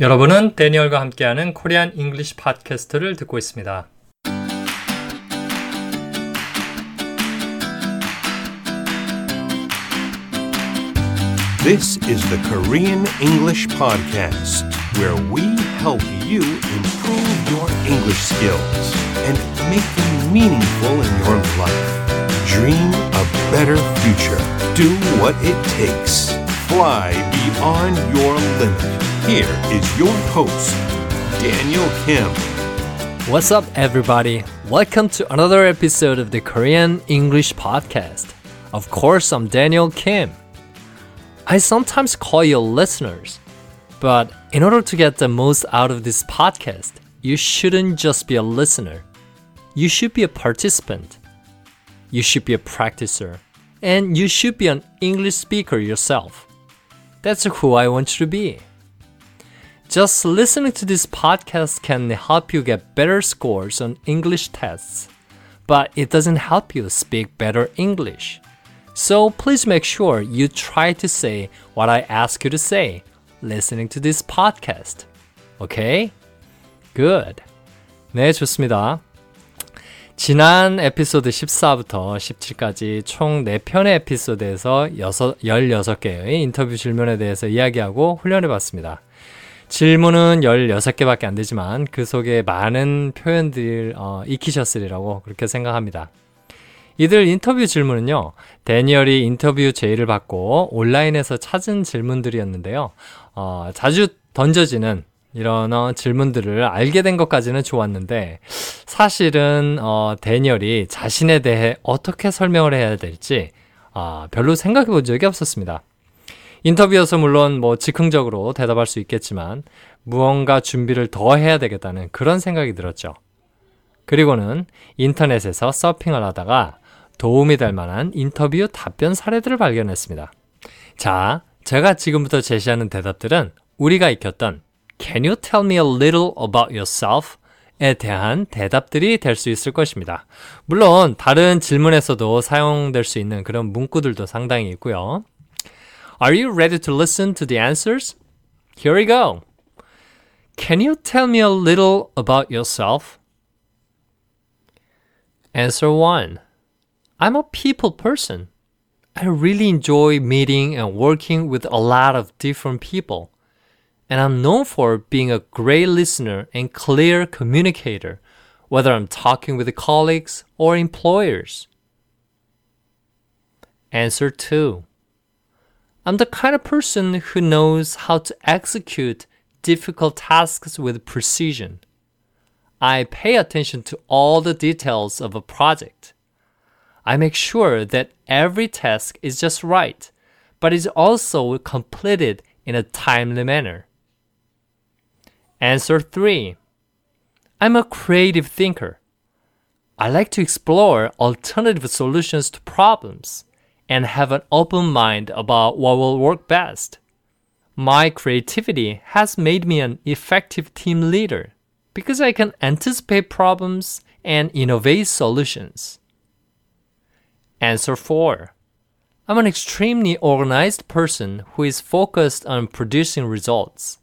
여러분은 데니얼과 함께하는 코리안 잉글리시 팟캐스트를 듣고 있습니다. This is the Korean English Podcast, where we help you improve your English skills and make them meaningful in your life. Dream a better future. Do what it takes. Fly beyond your limit. Here is your host, Daniel Kim. What's up, everybody? Welcome to another episode of the Korean English Podcast. Of course, I'm Daniel Kim. I sometimes call you listeners, but in order to get the most out of this podcast, you shouldn't just be a listener. You should be a participant. You should be a practicer. And you should be an English speaker yourself. That's who I want you to be. Just listening to this podcast can help you get better scores on English tests, but it doesn't help you speak better English. So please make sure you try to say what I ask you to say listening to this podcast. Okay? Good. 네, 좋습니다. 지난 에피소드 14부터 17까지 총 4편의 에피소드에서 6, 16개의 인터뷰 질문에 대해서 이야기하고 훈련해 봤습니다. 질문은 16개밖에 안 되지만 그 속에 많은 표현들 어, 익히셨으리라고 그렇게 생각합니다. 이들 인터뷰 질문은요, 데니얼이 인터뷰 제의를 받고 온라인에서 찾은 질문들이었는데요, 어, 자주 던져지는 이런 어, 질문들을 알게 된 것까지는 좋았는데, 사실은, 어, 데니얼이 자신에 대해 어떻게 설명을 해야 될지, 어, 별로 생각해 본 적이 없었습니다. 인터뷰여서 물론 뭐 즉흥적으로 대답할 수 있겠지만, 무언가 준비를 더 해야 되겠다는 그런 생각이 들었죠. 그리고는 인터넷에서 서핑을 하다가 도움이 될 만한 인터뷰 답변 사례들을 발견했습니다. 자, 제가 지금부터 제시하는 대답들은 우리가 익혔던 Can you tell me a little about yourself? 에 대한 대답들이 될 수 있을 것입니다. 물론 다른 질문에서도 사용될 수 있는 그런 문구들도 상당히 있고요. Are you ready to listen to the answers? Here we go. Can you tell me a little about yourself? Answer 1. I'm a people person. I really enjoy meeting and working with a lot of different people. And I'm known for being a great listener and clear communicator, whether I'm talking with colleagues or employers. Answer 2. I'm the kind of person who knows how to execute difficult tasks with precision. I pay attention to all the details of a project. I make sure that every task is just right, but is also completed in a timely manner. Answer 3. I'm a creative thinker. I like to explore alternative solutions to problems and have an open mind about what will work best. My creativity has made me an effective team leader because I can anticipate problems and innovate solutions. Answer 4. I'm an extremely organized person who is focused on producing results.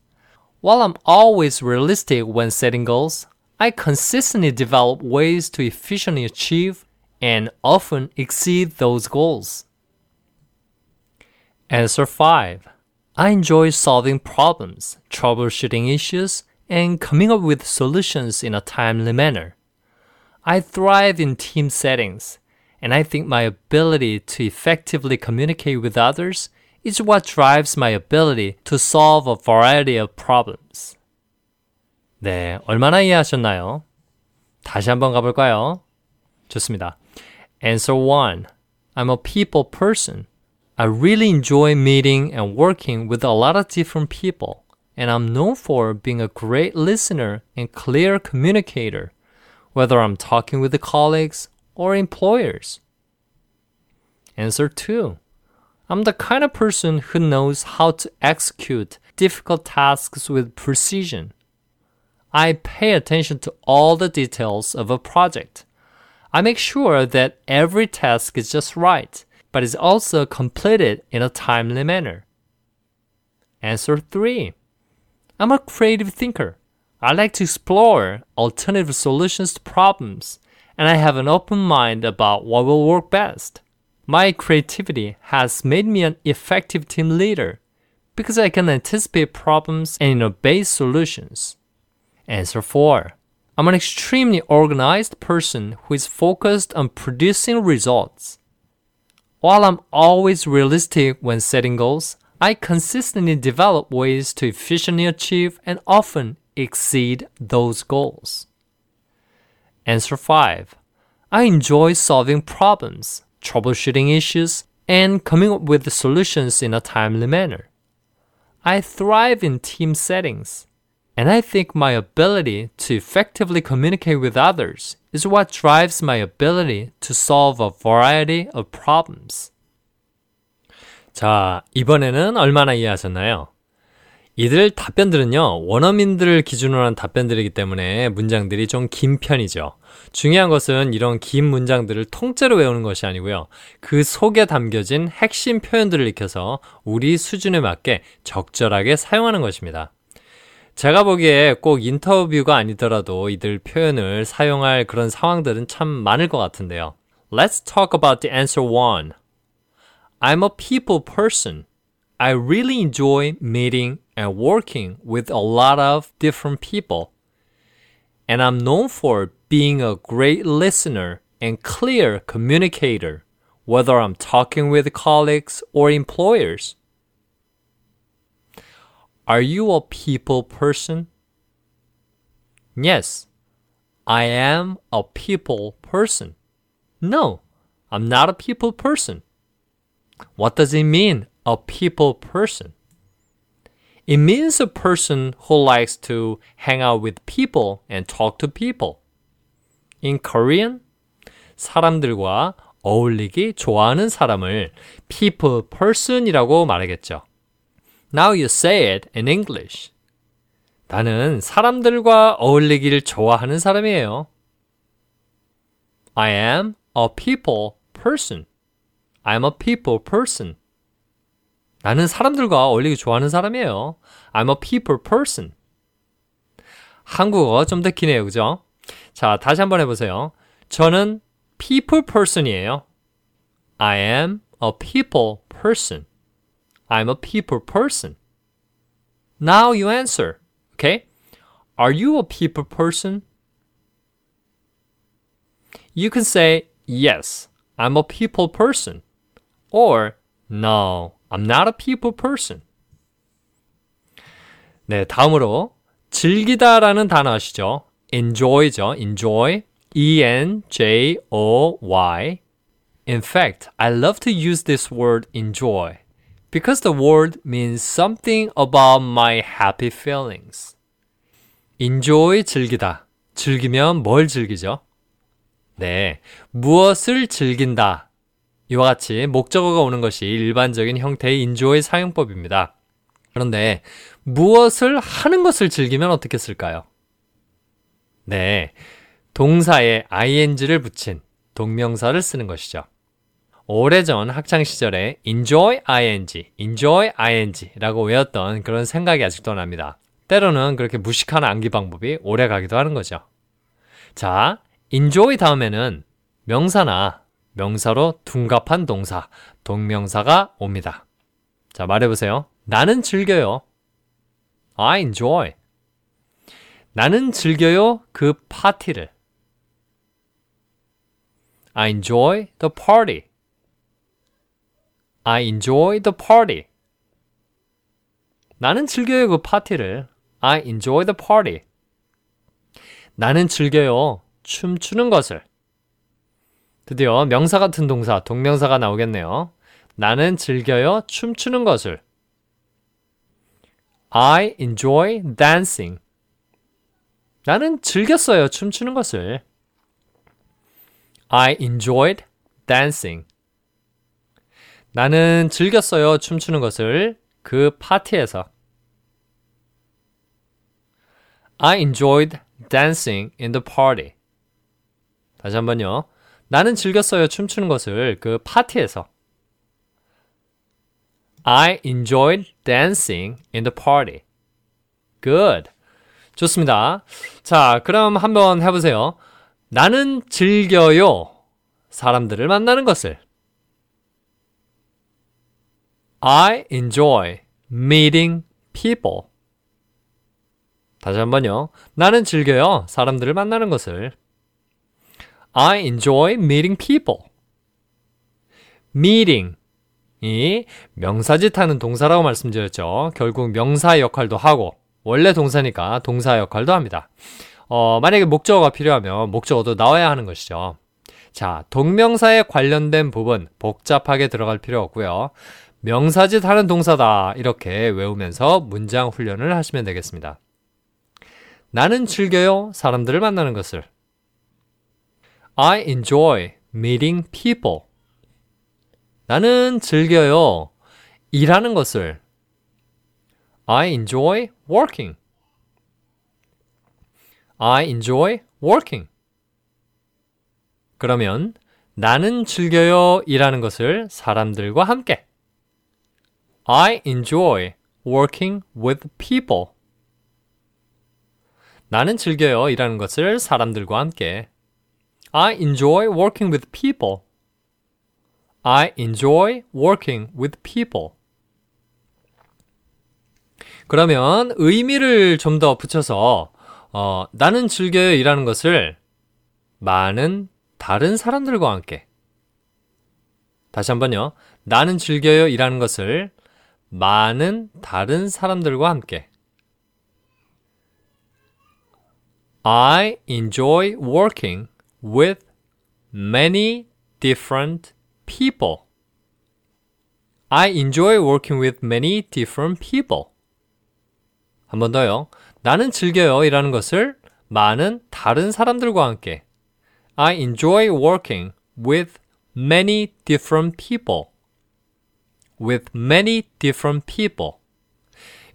While I'm always realistic when setting goals, I consistently develop ways to efficiently achieve and often exceed those goals. Answer 5. I enjoy solving problems, troubleshooting issues, and coming up with solutions in a timely manner. I thrive in team settings, and I think my ability to effectively communicate with others is what drives my ability to solve a variety of problems. 네, 얼마나 이해하셨나요? 다시 한번 가볼까요? 좋습니다. Answer 1. I'm a people person. I really enjoy meeting and working with a lot of different people, and I'm known for being a great listener and clear communicator, whether I'm talking with colleagues or employers. Answer 2. I'm the kind of person who knows how to execute difficult tasks with precision. I pay attention to all the details of a project. I make sure that every task is just right, but is also completed in a timely manner. Answer 3. I'm a creative thinker. I like to explore alternative solutions to problems, and I have an open mind about what will work best. My creativity has made me an effective team leader because I can anticipate problems and innovate solutions. Answer 4. I'm an extremely organized person who is focused on producing results. While I'm always realistic when setting goals, I consistently develop ways to efficiently achieve and often exceed those goals. Answer 5. I enjoy solving problems, troubleshooting issues, and coming up with solutions in a timely manner. I thrive in team settings, and I think my ability to effectively communicate with others is what drives my ability to solve a variety of problems. 자, 이번에는 얼마나 이해하셨나요? 이들 답변들은요, 원어민들을 기준으로 한 답변들이기 때문에 문장들이 좀 긴 편이죠. 중요한 것은 이런 긴 문장들을 통째로 외우는 것이 아니고요. 그 속에 담겨진 핵심 표현들을 익혀서 우리 수준에 맞게 적절하게 사용하는 것입니다. 제가 보기에 꼭 인터뷰가 아니더라도 이들 표현을 사용할 그런 상황들은 참 많을 것 같은데요. Let's talk about the answer one. I'm a people person. I really enjoy meeting and working with a lot of different people. And I'm known for being a great listener and clear communicator, whether I'm talking with colleagues or employers. Are you a people person? Yes, I am a people person. No, I'm not a people person. What does it mean, a people person? It means a person who likes to hang out with people and talk to people. In Korean, 사람들과 어울리기 좋아하는 사람을 people person이라고 말하겠죠. Now you say it in English. 나는 사람들과 어울리기를 좋아하는 사람이에요. I am a people person. I'm a people person. 나는 사람들과 어울리기 좋아하는 사람이에요. I'm a people person. 한국어 좀 더 기네요. 그죠? 자, 다시 한번 해보세요. 저는 people person이에요. I am a people person. I'm a people person. Now you answer. Okay? Are you a people person? You can say, yes, I'm a people person. Or, no, I'm not a people person. 네, 다음으로 즐기다라는 단어 아시죠? enjoy죠. enjoy. E-N-J-O-Y. In fact, I love to use this word enjoy Because the word means something about my happy feelings. enjoy 즐기다. 즐기면 뭘 즐기죠? 네. 무엇을 즐긴다. 이와 같이 목적어가 오는 것이 일반적인 형태의 인조의 사용법입니다. 그런데 무엇을 하는 것을 즐기면 어떻게 쓸까요? 네. 동사에 ing를 붙인 동명사를 쓰는 것이죠. 오래전 학창 시절에 enjoy ing, enjoy ing 라고 외웠던 그런 생각이 아직도 납니다. 때로는 그렇게 무식한 암기 방법이 오래 가기도 하는 거죠. 자, enjoy 다음에는 명사나 명사로 둔갑한 동사, 동명사가 옵니다. 자, 말해보세요. 나는 즐겨요. I enjoy. 나는 즐겨요 그 파티를. I enjoy the party. I enjoy the party. 나는 즐겨요 그 파티를. I enjoy the party. 나는 즐겨요 춤추는 것을. 드디어 명사 같은 동사, 동명사가 나오겠네요. 나는 즐겨요 춤추는 것을. I enjoy dancing. 나는 즐겼어요 춤추는 것을. I enjoyed dancing. 나는 즐겼어요 춤추는 것을 그 파티에서. I enjoyed dancing in the party. 다시 한번요. 나는 즐겼어요 춤추는 것을 그 파티에서. I enjoyed dancing in the party. Good. 좋습니다. 자, 그럼 한번 해보세요. 나는 즐겨요. 사람들을 만나는 것을. I enjoy meeting people. 다시 한번요. 나는 즐겨요. 사람들을 만나는 것을. I enjoy meeting people. meeting 이 명사짓 하는 동사라고 말씀드렸죠. 결국 명사 역할도 하고 원래 동사니까 동사 역할도 합니다. 어, 만약에 목적어가 필요하면 목적어도 나와야 하는 것이죠. 자, 동명사에 관련된 부분 복잡하게 들어갈 필요 없고요. 명사짓 하는 동사다 이렇게 외우면서 문장 훈련을 하시면 되겠습니다. 나는 즐겨요 사람들을 만나는 것을. I enjoy meeting people. 나는 즐겨요 일하는 것을. I enjoy working. I enjoy working. 그러면 나는 즐겨요 일하는 것을 사람들과 함께. I enjoy working with people. 나는 즐겨요 일하는 것을 사람들과 함께. I enjoy working with people. I enjoy working with people. 그러면 의미를 좀 더 붙여서 어, 나는 즐겨요 일하는 것을 많은 다른 사람들과 함께. 다시 한번요. 나는 즐겨요 일하는 것을 많은 다른 사람들과 함께. I enjoy working with many different people. I enjoy working with many different people. 한 번 더요. 나는 즐겨요 일하는 것을 많은 다른 사람들과 함께. I enjoy working with many different people. with many different people.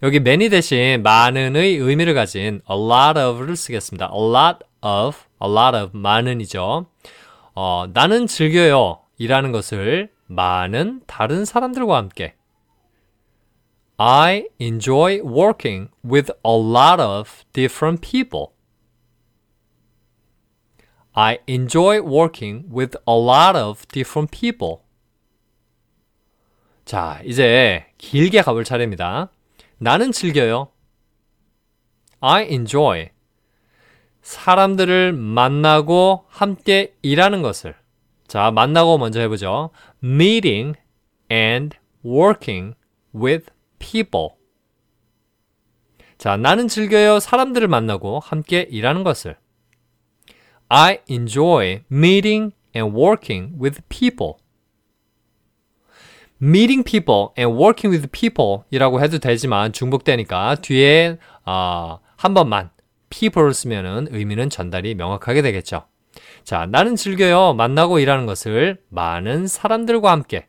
여기 many 대신 많은의 의미를 가진 a lot of를 쓰겠습니다. a lot of, a lot of, 많은이죠. 어, 나는 즐겨요 일하는 것을 많은 다른 사람들과 함께. I enjoy working with a lot of different people. I enjoy working with a lot of different people. 자, 이제 길게 가볼 차례입니다. 나는 즐겨요. I enjoy. 사람들을 만나고 함께 일하는 것을. 자, 만나고 먼저 해보죠. Meeting and working with people. 자, 나는 즐겨요. 사람들을 만나고 함께 일하는 것을. I enjoy meeting and working with people. Meeting people and working with people 이라고 해도 되지만 중복되니까 뒤에 어, 한 번만 people를 쓰면은 의미는 전달이 명확하게 되겠죠. 자, 나는 즐겨요. 만나고 일하는 것을 많은 사람들과 함께.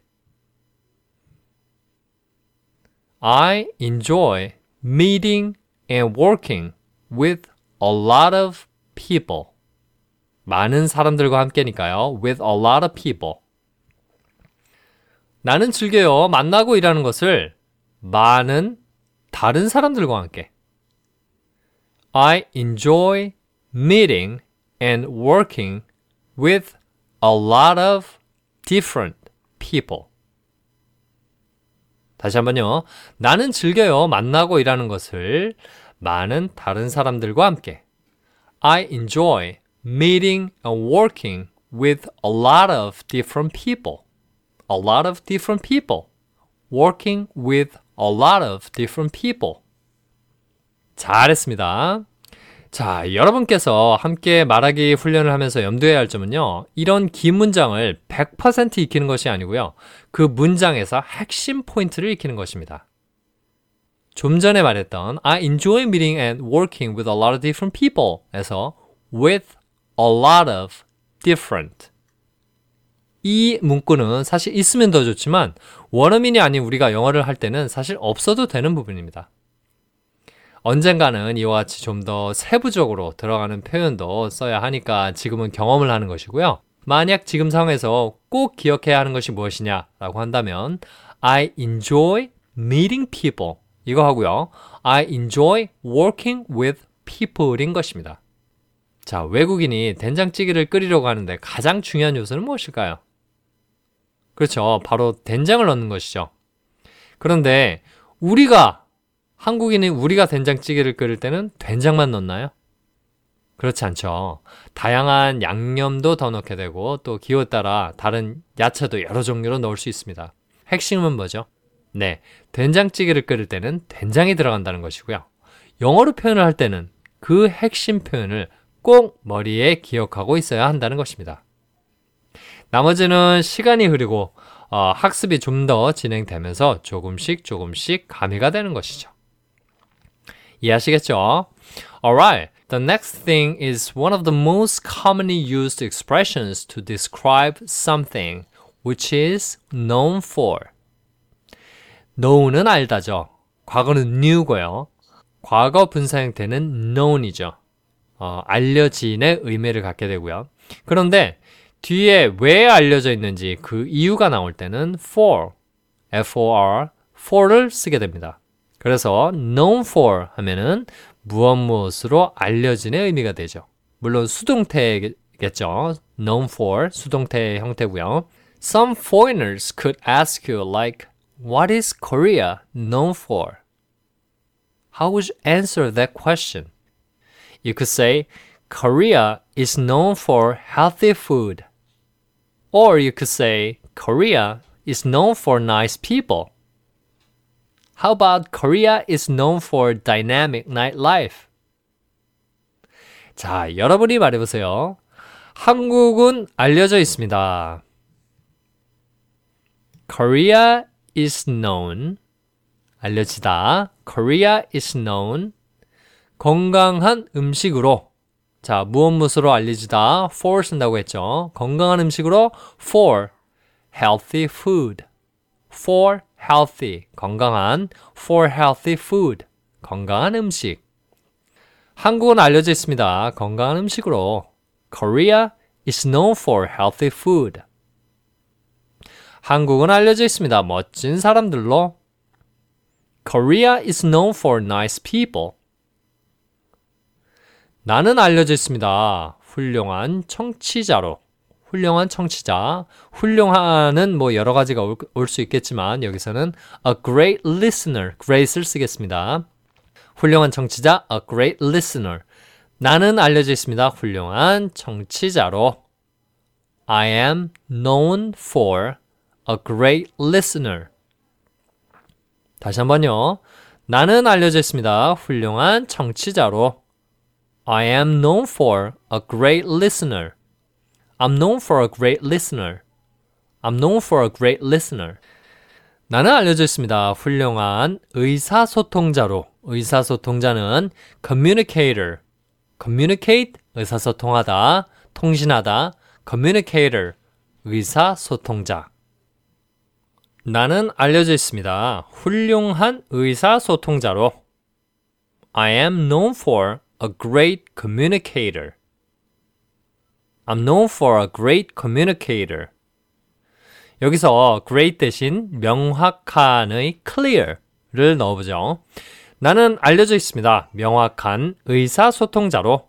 I enjoy meeting and working with a lot of people. 많은 사람들과 함께니까요. with a lot of people. 나는 즐겨요. 만나고 일하는 것을 많은 다른 사람들과 함께. I enjoy meeting and working with a lot of different people. 다시 한번요. 나는 즐겨요. 만나고 일하는 것을 많은 다른 사람들과 함께. I enjoy meeting and working with a lot of different people. A lot of different people. working with a lot of different people. 잘했습니다. 자, 여러분께서 함께 말하기 훈련을 하면서 염두해야 할 점은요. 이런 긴 문장을 100% 익히는 것이 아니고요. 그 문장에서 핵심 포인트를 익히는 것입니다. 좀 전에 말했던 I enjoy meeting and working with a lot of different people 에서 with a lot of different 이 문구는 사실 있으면 더 좋지만 원어민이 아닌 우리가 영어를 할 때는 사실 없어도 되는 부분입니다. 언젠가는 이와 같이 좀 더 세부적으로 들어가는 표현도 써야 하니까 지금은 경험을 하는 것이고요. 만약 지금 상황에서 꼭 기억해야 하는 것이 무엇이냐라고 한다면 I enjoy meeting people 이거 하고요. I enjoy working with people인 것입니다. 자, 외국인이 된장찌개를 끓이려고 하는데 가장 중요한 요소는 무엇일까요? 그렇죠. 바로 된장을 넣는 것이죠. 그런데 우리가 한국인이 우리가 된장찌개를 끓일 때는 된장만 넣나요? 그렇지 않죠. 다양한 양념도 더 넣게 되고 또 기호에 따라 다른 야채도 여러 종류로 넣을 수 있습니다. 핵심은 뭐죠? 네, 된장찌개를 끓일 때는 된장이 들어간다는 것이고요. 영어로 표현을 할 때는 그 핵심 표현을 꼭 머리에 기억하고 있어야 한다는 것입니다. 나머지는 시간이 흐르고 어, 학습이 좀 더 진행되면서 조금씩 조금씩 가미가 되는 것이죠. 이해하시겠죠? Alright. The next thing is one of the most commonly used expressions to describe something which is known for. know는 알다죠. 과거는 knew고요. 과거 분사 형태는 known이죠. 어, 알려진의 의미를 갖게 되고요. 그런데 뒤에 왜 알려져 있는지 그 이유가 나올 때는 for, for, for를 쓰게 됩니다. 그래서 known for 하면은 무엇 무엇으로 알려진의 의미가 되죠. 물론 수동태겠죠. known for 수동태 형태고요. Some foreigners could ask you like what is Korea known for? How would you answer that question? You could say Korea is known for healthy food. Or you could say Korea is known for nice people. How about Korea is known for dynamic nightlife? 자, 여러분이 말해보세요. 한국은 알려져 있습니다. Korea is known. 알려지다. Korea is known. 건강한 음식으로. 자, 무엇 무엇으로 알려지다. for 쓴다고 했죠. 건강한 음식으로 for healthy food. for healthy. 건강한 for healthy food. 건강한 음식. 한국은 알려져 있습니다. 건강한 음식으로. Korea is known for healthy food. 한국은 알려져 있습니다. 멋진 사람들로. Korea is known for nice people. 나는 알려져 있습니다. 훌륭한 청취자로. 훌륭한 청취자. 훌륭한은 뭐 여러 가지가 올 수 있겠지만 여기서는 a great listener. great을 쓰겠습니다. 훌륭한 청취자, a great listener. 나는 알려져 있습니다. 훌륭한 청취자로. I am known for a great listener. 다시 한번요. 나는 알려져 있습니다. 훌륭한 청취자로. I am known for a great listener. I'm known for a great listener. I'm known for a great listener. 나는 알려져 있습니다. 훌륭한 의사소통자로. 의사소통자는 communicator. communicate 의사소통하다, 통신하다. communicator 의사소통자. 나는 알려져 있습니다. 훌륭한 의사소통자로. I am known for a great communicator. I'm known for a great communicator. 여기서 great 대신 명확한의 clear를 넣어보죠. 나는 알려져 있습니다. 명확한 의사소통자로.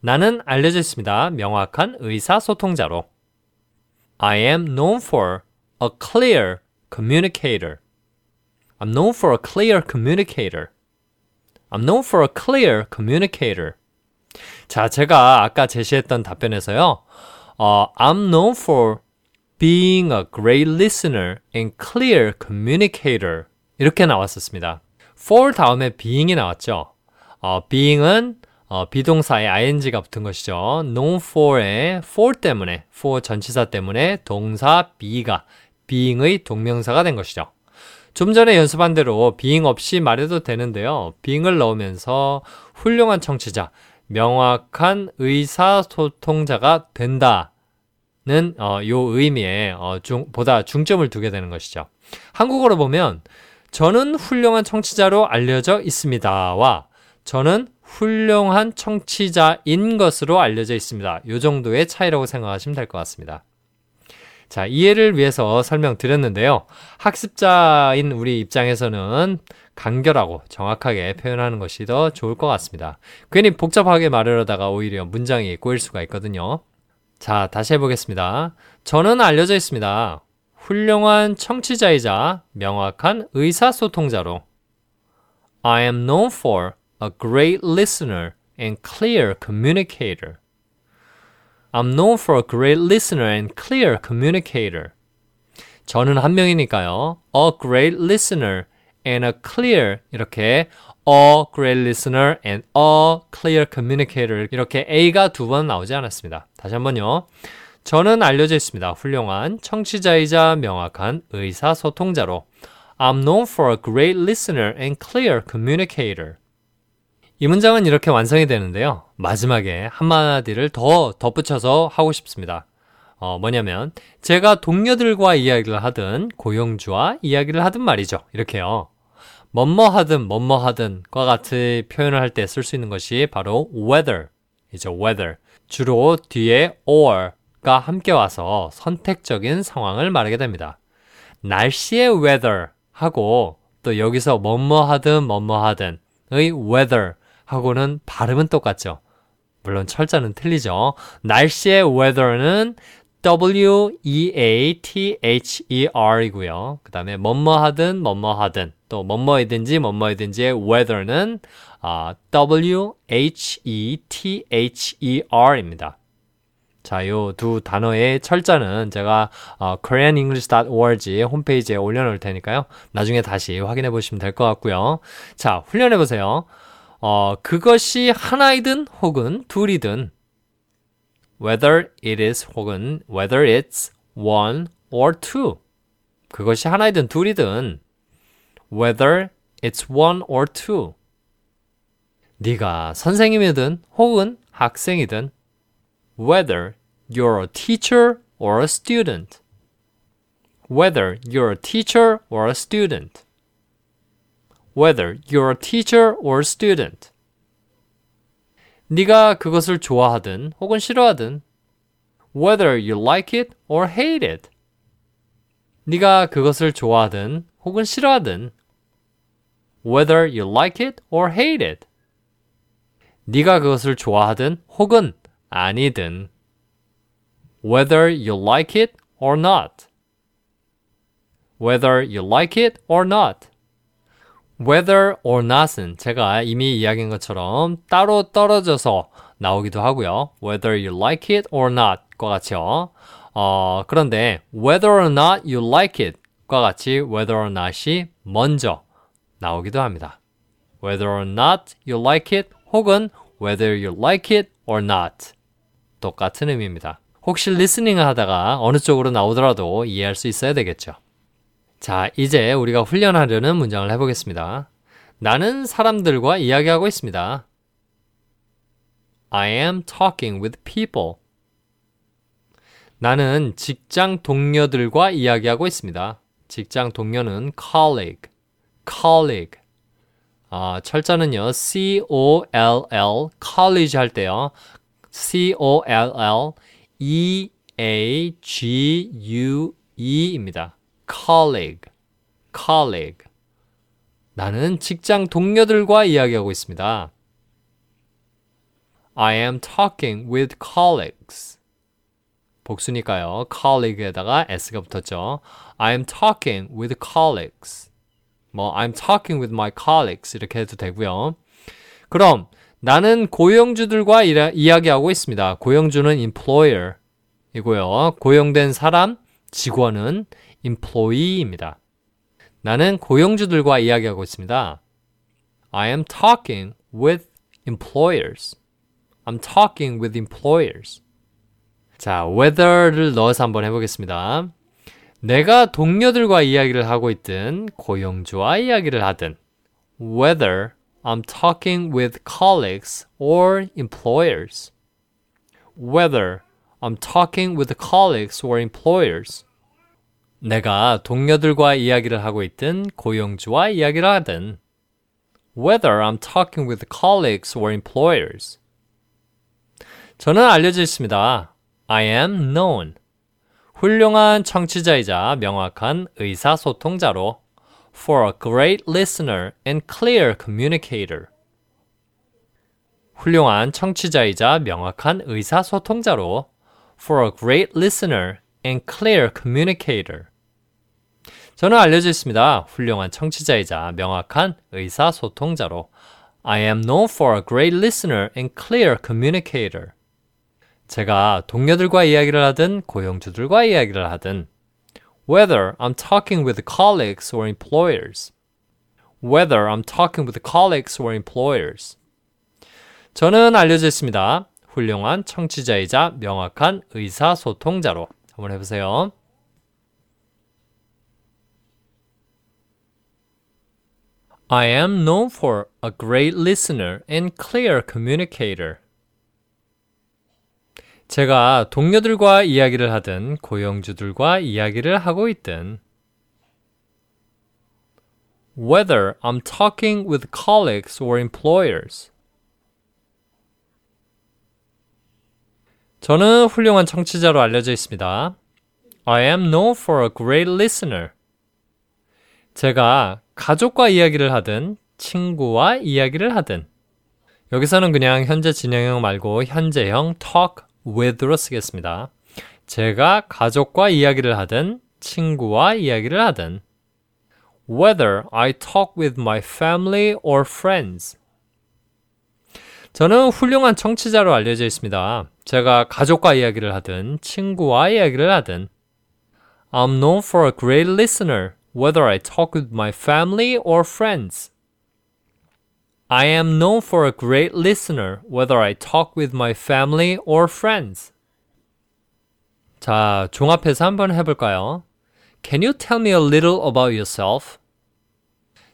나는 알려져 있습니다. 명확한 의사소통자로. I am known for a clear communicator. I'm known for a clear communicator. I'm known for a clear communicator. 자, 제가 아까 제시했던 답변에서요. 어, I'm known for being a great listener and clear communicator. 이렇게 나왔었습니다. for 다음에 being이 나왔죠. 어, being은 어, 비동사에 ing가 붙은 것이죠. known for의 for 때문에, for 전치사 때문에 동사 be가 being의 동명사가 된 것이죠. 좀 전에 연습한 대로 being 없이 말해도 되는데요. being을 넣으면서 훌륭한 청취자, 명확한 의사소통자가 된다 는 어, 요 의미에 어, 중, 보다 중점을 두게 되는 것이죠. 한국어로 보면 저는 훌륭한 청취자로 알려져 있습니다와 저는 훌륭한 청취자인 것으로 알려져 있습니다. 요 정도의 차이라고 생각하시면 될 것 같습니다. 자, 이해를 위해서 설명드렸는데요. 학습자인 우리 입장에서는 간결하고 정확하게 표현하는 것이 더 좋을 것 같습니다. 괜히 복잡하게 말하려다가 오히려 문장이 꼬일 수가 있거든요. 자, 다시 해보겠습니다. 저는 알려져 있습니다. 훌륭한 청취자이자 명확한 의사소통자로. I am known for a great listener and clear communicator. I'm known for a great listener and clear communicator. 저는 한 명이니까요. A great listener and a clear 이렇게 a great listener and a clear communicator 이렇게 A가 두 번 나오지 않았습니다. 다시 한번요. 저는 알려져 있습니다. 훌륭한 청취자이자 명확한 의사소통자로 I'm known for a great listener and clear communicator. 이 문장은 이렇게 완성이 되는데요. 마지막에 한마디를 더 덧붙여서 하고 싶습니다. 어, 뭐냐면, 제가 동료들과 이야기를 하든, 고용주와 이야기를 하든 말이죠. 이렇게요. 뭐뭐 하든, 뭐뭐 하든과 같이 표현을 할 때 쓸 수 있는 것이 바로 whether 이죠. whether. 주로 뒤에 or가 함께 와서 선택적인 상황을 말하게 됩니다. 날씨의 weather 하고 또 여기서 뭐뭐 하든, 뭐뭐 하든의 weather 하고는 발음은 똑같죠. 물론 철자는 틀리죠. 날씨의 weather는 W-E-A-T-H-E-R이고요. 그 다음에 뭐뭐 하든 뭐뭐 하든 또 뭐뭐이든지 뭐뭐이든지의 weather는 아, W-H-E-T-H-E-R입니다. 자, 요 두 단어의 철자는 제가 어, koreanenglish.org 홈페이지에 올려놓을 테니까요. 나중에 다시 확인해 보시면 될 것 같고요. 자, 훈련해 보세요. 어, 그것이 하나이든 혹은 둘이든 whether it is 혹은 whether it's one or two 그것이 하나이든 둘이든 whether it's one or two 네가 선생님이든 혹은 학생이든 whether you're a teacher or a student whether you're a teacher or a student whether you're a teacher or a student. 네가 그것을 좋아하든 혹은 싫어하든 whether you like it or hate it. 네가 그것을 좋아하든 혹은 싫어하든 whether you like it or hate it. 네가 그것을 좋아하든 혹은 아니든 whether you like it or not. whether you like it or not. Whether or not은 제가 이미 이야기한 것처럼 따로 떨어져서 나오기도 하고요. whether you like it or not과 같이요. 어, 그런데 whether or not you like it과 같이 whether or not이 먼저 나오기도 합니다. whether or not you like it 혹은 whether you like it or not 똑같은 의미입니다. 혹시 리스닝을 하다가 어느 쪽으로 나오더라도 이해할 수 있어야 되겠죠. 자, 이제 우리가 훈련하려는 문장을 해보겠습니다. 나는 사람들과 이야기하고 있습니다. I am talking with people. 나는 직장 동료들과 이야기하고 있습니다. 직장 동료는 colleague, colleague. 아, 철자는요, C-O-L-L, college 할 때요, C-O-L-L, E-A-G-U-E입니다. Colleague, colleague. 나는 직장 동료들과 이야기하고 있습니다. I am talking with colleagues. 복수니까요. colleague에다가 s가 붙었죠. I am talking with colleagues. 뭐 I'm talking with my colleagues 이렇게 해도 되고요. 그럼 나는 고용주들과 이라, 이야기하고 있습니다. 고용주는 employer 이고요. 고용된 사람, 직원은 employee입니다. 나는 고용주들과 이야기하고 있습니다. I am talking with employers. I'm talking with employers. 자, whether를 넣어서 한번 해보겠습니다. 내가 동료들과 이야기를 하고 있든 고용주와 이야기를 하든 whether I'm talking with colleagues or employers. whether I'm talking with colleagues or employers. 내가 동료들과 이야기를 하고 있든 고용주와 이야기를 하든 whether I'm talking with colleagues or employers. 저는 알려져 있습니다. I am known. 훌륭한 청취자이자 명확한 의사소통자로 for a great listener and clear communicator. 훌륭한 청취자이자 명확한 의사소통자로 for a great listener and clear communicator. 저는 알려져 있습니다. 훌륭한 청취자이자 명확한 의사소통자로 I am known for a great listener and clear communicator. 제가 동료들과 이야기를 하든 고용주들과 이야기를 하든 whether I'm talking with colleagues or employers whether I'm talking with colleagues or employers 저는 알려져 있습니다. 훌륭한 청취자이자 명확한 의사소통자로 한번 해보세요. I am known for a great listener and clear communicator. 제가 동료들과 이야기를 하든 고용주들과 이야기를 하고 있든 whether I'm talking with colleagues or employers 저는 훌륭한 청취자로 알려져 있습니다. I am known for a great listener. 제가 가족과 이야기를 하든 친구와 이야기를 하든 여기서는 그냥 현재 진행형 말고 현재형 talk with로 쓰겠습니다. 제가 가족과 이야기를 하든 친구와 이야기를 하든 whether I talk with my family or friends 저는 훌륭한 청취자로 알려져 있습니다. 제가 가족과 이야기를 하든 친구와 이야기를 하든 I'm known for a great listener whether I talk with my family or friends. I am known for a great listener whether I talk with my family or friends. 자, 종합해서 한번 해 볼까요? Can you tell me a little about yourself?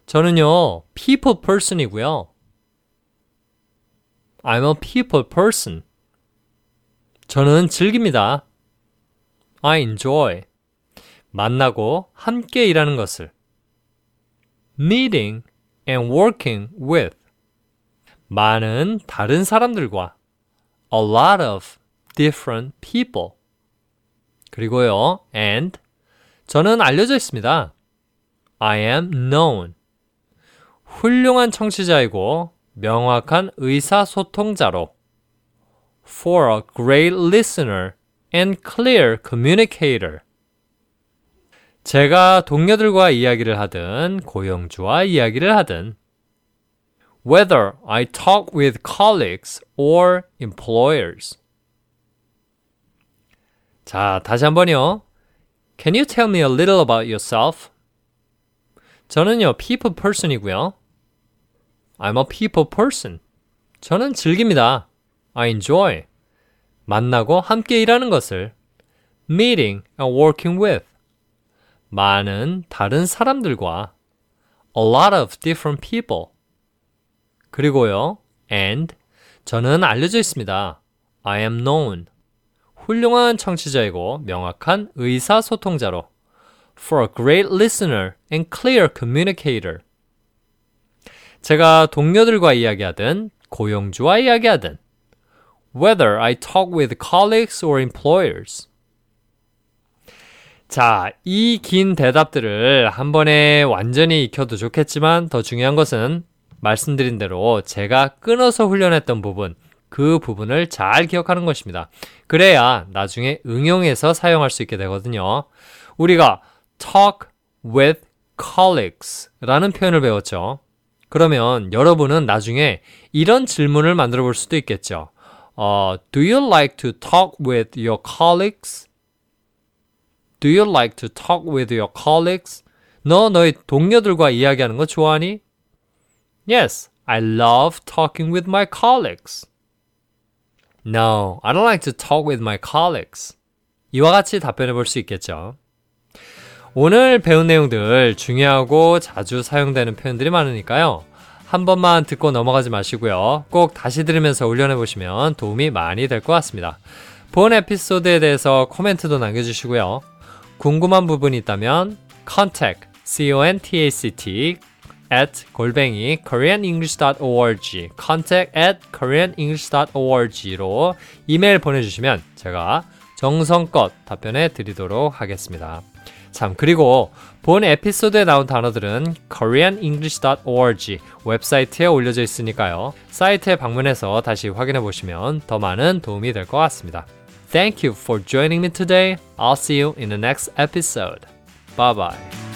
저는요, people person이고요. I'm a people person. 저는 즐깁니다. I enjoy. 만나고 함께 일하는 것을. meeting and working with. 많은 다른 사람들과. a lot of different people. 그리고요, and. 저는 알려져 있습니다. I am known. 훌륭한 청취자이고 명확한 의사소통자로 for a great listener and clear communicator. 제가 동료들과 이야기를 하든 고용주와 이야기를 하든 whether I talk with colleagues or employers. 자, 다시 한번요. Can you tell me a little about yourself? 저는요, people person이고요. I'm a people person. 저는 즐깁니다. I enjoy. 만나고 함께 일하는 것을. meeting and working with. 많은 다른 사람들과. a lot of different people. 그리고요, and. 저는 알려져 있습니다. I am known. 훌륭한 청취자이고 명확한 의사소통자로. for a great listener and clear communicator. 제가 동료들과 이야기하든 고용주와 이야기하든 whether I talk with colleagues or employers. 자, 이 긴 대답들을 한 번에 완전히 익혀도 좋겠지만 더 중요한 것은 말씀드린 대로 제가 끊어서 훈련했던 부분, 그 부분을 잘 기억하는 것입니다. 그래야 나중에 응용해서 사용할 수 있게 되거든요. 우리가 talk with colleagues 라는 표현을 배웠죠. 그러면 여러분은 나중에 이런 질문을 만들어 볼 수도 있겠죠. 어, do you like to talk with your colleagues? Do you like to talk with your colleagues? 너 너희 동료들과 이야기하는 거 좋아하니? Yes, I love talking with my colleagues. No, I don't like to talk with my colleagues. 이와 같이 답변해 볼 수 있겠죠. 오늘 배운 내용들 중요하고 자주 사용되는 표현들이 많으니까요. 한 번만 듣고 넘어가지 마시고요. 꼭 다시 들으면서 훈련해 보시면 도움이 많이 될 것 같습니다. 본 에피소드에 대해서 코멘트도 남겨주시고요. 궁금한 부분이 있다면 contact, c-o-n-t-a-c-t at 골뱅이 koreanenglish.org contact at koreanenglish.org로 이메일 보내주시면 제가 정성껏 답변해 드리도록 하겠습니다. 참, 그리고 본 에피소드에 나온 단어들은 koreanenglish.org 웹사이트에 올려져 있으니까요. 사이트에 방문해서 다시 확인해 보시면 더 많은 도움이 될 것 같습니다. Thank you for joining me today. I'll see you in the next episode. Bye bye.